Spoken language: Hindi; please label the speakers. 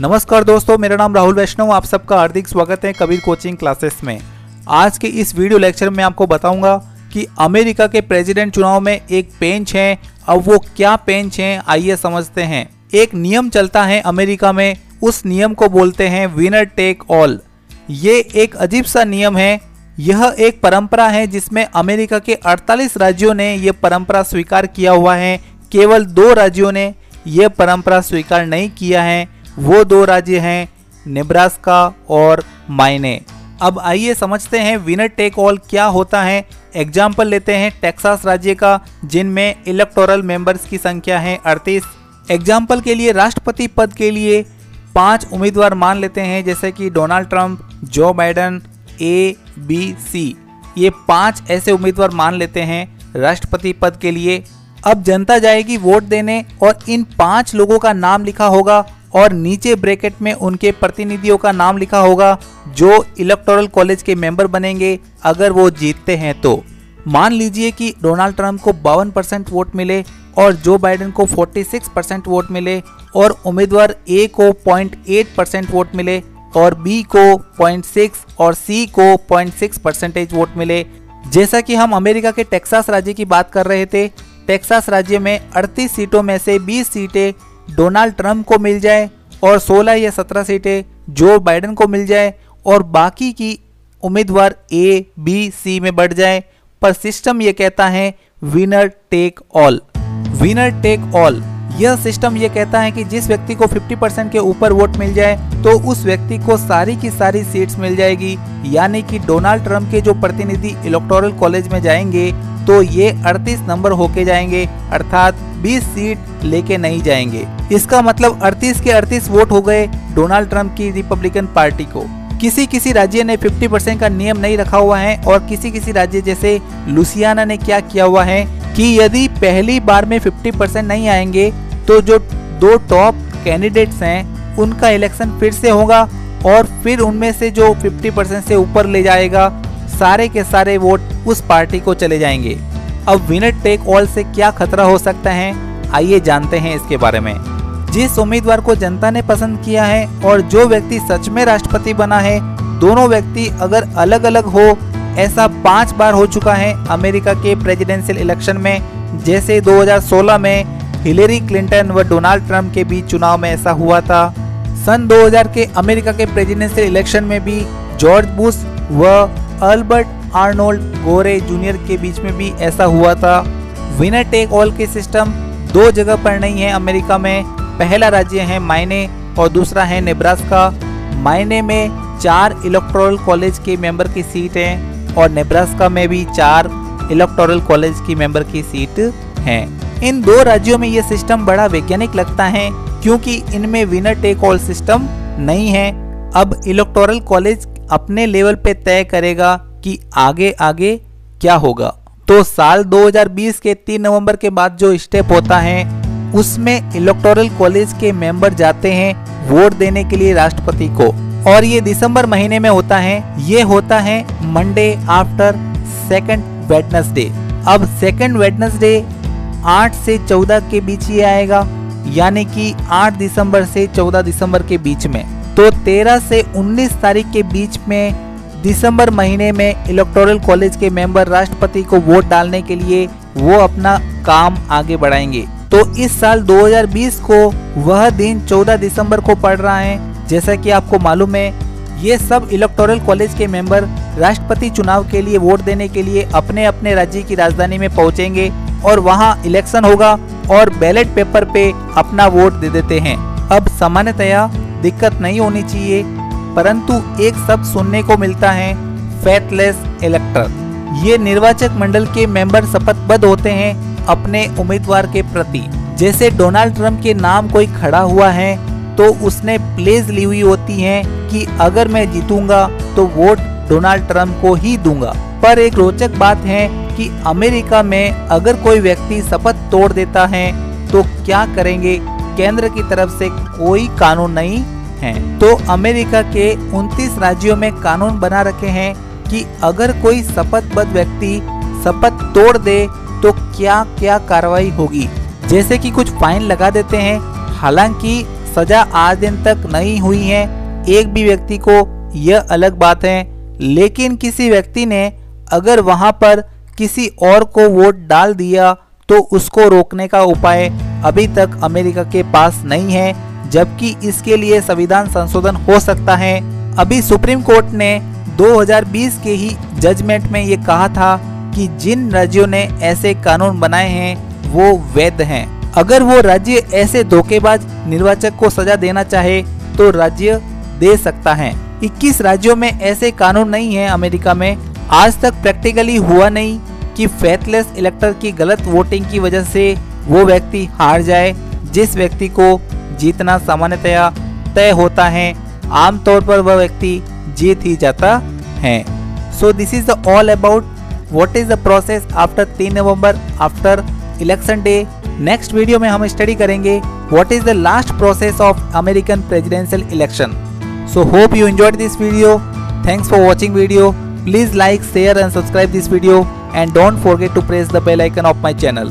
Speaker 1: नमस्कार दोस्तों, मेरा नाम राहुल वैष्णव, आप सबका हार्दिक स्वागत है कबीर कोचिंग क्लासेस में। आज के इस वीडियो लेक्चर में आपको बताऊँगा कि अमेरिका के प्रेसिडेंट चुनाव में एक पेंच है, अब वो क्या पेंच है, आइए समझते हैं। एक नियम चलता है अमेरिका में, उस नियम को बोलते हैं विनर टेक ऑल ये एक अजीब सा नियम है, यह एक परंपरा है जिसमें अमेरिका के 48 राज्यों ने यह परंपरा स्वीकार किया हुआ है, केवल दो राज्यों ने यह परंपरा स्वीकार नहीं किया है। वो दो राज्य हैं, नेब्रास्का और मायने अब आइए समझते हैं विनर टेक ऑल क्या होता है। एग्ज़ाम्पल लेते हैं टेक्सास राज्य का, जिनमें इलेक्टोरल मेंबर्स की संख्या है अड़तीस। एग्ज़ाम्पल के लिए राष्ट्रपति पद के लिए पाँच उम्मीदवार मान लेते हैं, जैसे कि Donald Trump Joe Biden A B C ये पाँच ऐसे उम्मीदवार मान लेते हैं राष्ट्रपति पद के लिए। अब जनता जाएगी वोट देने और इन पाँच लोगों का नाम लिखा होगा और नीचे ब्रैकेट में उनके प्रतिनिधियों का नाम लिखा होगा, जो इलेक्टोरल कॉलेज के मेंबर बनेंगे, अगर वो जीतते हैं तो। मान लीजिए कि डोनाल्ड ट्रंप को बावन परसेंट वोट मिले और जो बाइडेन को 46 परसेंट वोट मिले और उम्मीदवार ए को 0.8 परसेंट वोट मिले और बी को 0.6 और सी को 0.6 परसेंटेज वोट मिले। जैसा कि हम अमेरिका के टेक्सास राज्य की बात कर रहे थे, टेक्सास राज्य में 38 सीटों में से 20 सीटें डोनाल्ड ट्रंप को मिल जाए और 16 या 17 सीटें जो बाइडन को मिल जाए और बाकी की उम्मीदवार ए बी सी में बढ़ जाए, पर सिस्टम ये कहता है winner take all winner take all यह सिस्टम ये कहता है कि जिस व्यक्ति को 50 परसेंट के ऊपर वोट मिल जाए तो उस व्यक्ति को सारी की सारी सीट्स मिल जाएगी। यानी कि डोनाल्ड ट्रंप के जो प्रतिनिधि इलेक्टोरल कॉलेज में जाएँगे तो ये 38 नंबर होके जाएँगे, अर्थात 20 सीट लेके नहीं जाएँगे। इसका मतलब 38 के 38 वोट हो गए डोनाल्ड ट्रंप की रिपब्लिकन पार्टी को। किसी किसी राज्य ने 50 परसेंट का नियम नहीं रखा हुआ है और किसी किसी राज्य जैसे लुसियाना ने क्या किया हुआ है कि यदि पहली बार में 50 परसेंट नहीं आएँगे तो जो दो टॉप कैंडिडेट्स हैं, उनका इलेक्शन फिर से होगा और फिर उनमें से जो 50 परसेंट से ऊपर ले जाएगा, सारे के सारे वोट उस पार्टी को चले जाएँगे। अब विनर टेक ऑल से क्या खतरा हो सकता है? आइए जानते हैं इसके बारे में। जिस उम्मीदवार को जनता ने पसंद किया है और जो व्यक्ति सच में राष्ट्रपति बना है, दोनों व्यक्ति अगर अलग अलग हो, ऐसा पाँच बार हो चुका है अमेरिका के प्रेसिडेंशियल इलेक्शन में, जैसे 2016 में हिलेरी क्लिंटन व डोनाल्ड ट्रंप के बीच चुनाव में ऐसा हुआ था। सन 2000 के अमेरिका के प्रेसिडेंशियल इलेक्शन में भी जॉर्ज बुश व अल्बर्ट आर्नोल्ड गोरे जूनियर के बीच में भी ऐसा हुआ था। विनर टेक ऑल के सिस्टम दो जगह पर नहीं है अमेरिका में पहला राज्य है मायने और दूसरा है नेब्रास्का। मायने में चार इलेक्टोरल कॉलेज के मेंबर की सीट है और नेब्रास्का में भी चार इलेक्टोरल कॉलेज की मेंबर की सीट है। इन दो राज्यों में ये सिस्टम बड़ा वैज्ञानिक लगता है क्योंकि इनमें विनर टेक ऑल सिस्टम नहीं है। अब इलेक्टोरल कॉलेज अपने लेवल पे तय करेगा कि आगे आगे क्या होगा। तो साल 2020 के 3 नवंबर के बाद जो स्टेप होता है उसमें इलेक्टोरल कॉलेज के मेंबर जाते हैं वोट देने के लिए राष्ट्रपति को। और ये दिसंबर महीने में होता है। ये होता है मंडे आफ्टर सेकंड वेडनेसडे अब सेकंड वेडनेसडे 8 से 14 के बीच ही आएगा। यानी कि 8 दिसंबर से 14 दिसंबर के बीच में। तो 13 से 19 तारीख के बीच में दिसंबर महीने में इलेक्टोरल कॉलेज के मेंबर राष्ट्रपति को वोट डालने के लिए वो अपना काम आगे बढ़ाएँगे। तो इस साल 2020 को वह दिन 14 दिसंबर को पड़ रहा है। जैसा कि आपको मालूम है, ये सब इलेक्टोरल कॉलेज के मेंबर राष्ट्रपति चुनाव के लिए वोट देने के लिए अपने अपने राज्य की राजधानी में पहुँचेंगे और वहाँ इलेक्शन होगा और बैलेट पेपर पे अपना वोट दे देते हैं। अब सामान्यतया दिक्कत नहीं होनी चाहिए, परंतु एक शब्द सुनने को मिलता है फैथलेस इलेक्टर ये निर्वाचक मंडल के मेंबर शपथबद्ध होते हैं अपने उम्मीदवार के प्रति। जैसे डोनाल्ड ट्रंप के नाम कोई खड़ा हुआ है तो उसने प्लेज ली हुई होती है कि अगर मैं जीतूँगा तो वोट डोनाल्ड ट्रंप को ही दूँगा। पर एक रोचक बात है कि अमेरिका में अगर कोई व्यक्ति शपथ तोड़ देता है तो क्या करेंगे? केंद्र की तरफ़ से कोई कानून नहीं है। तो अमेरिका के 29 राज्यों में कानून बना रखे हैं कि अगर कोई शपथबद्ध व्यक्ति शपथ तोड़ दे तो क्या क्या कार्रवाई होगी? जैसे कि कुछ फाइन लगा देते हैं, हालाँकि सजा आज दिन तक नहीं हुई है। एक भी व्यक्ति को यह अलग बात है, लेकिन किसी व्यक्ति ने अगर वहाँ पर किसी और को वोट डाल दिया तो उसको रोकने का उपाय अभी तक अमेरिका के पास नहीं है, जबकि इसके लिए संविधान संशोधन हो सकता है। अभी सुप्रीम कोर्ट ने 2020 के ही जजमेंट में ये कहा था कि जिन राज्यों ने ऐसे कानून बनाए हैं, वो वैध हैं। अगर वो राज्य ऐसे धोखेबाज निर्वाचक को सजा देना चाहे तो राज्य दे सकता है। 21 राज्यों में ऐसे कानून नहीं है अमेरिका में। आज तक प्रैक्टिकली हुआ नहीं कि फेथलेस इलेक्टर की गलत वोटिंग की वजह से वो व्यक्ति हार जाए, जिस व्यक्ति को जीतना सामान्यतया तय होता है, आमतौर पर वह व्यक्ति जीत ही जाता है। So this is all about what is the process after तीन नवंबर after election day next video में हम स्टडी करेंगे what is the last process of American presidential election so hope you enjoyed this video thanks for watching video please like share and subscribe this video and don't forget to press the bell icon of my channel.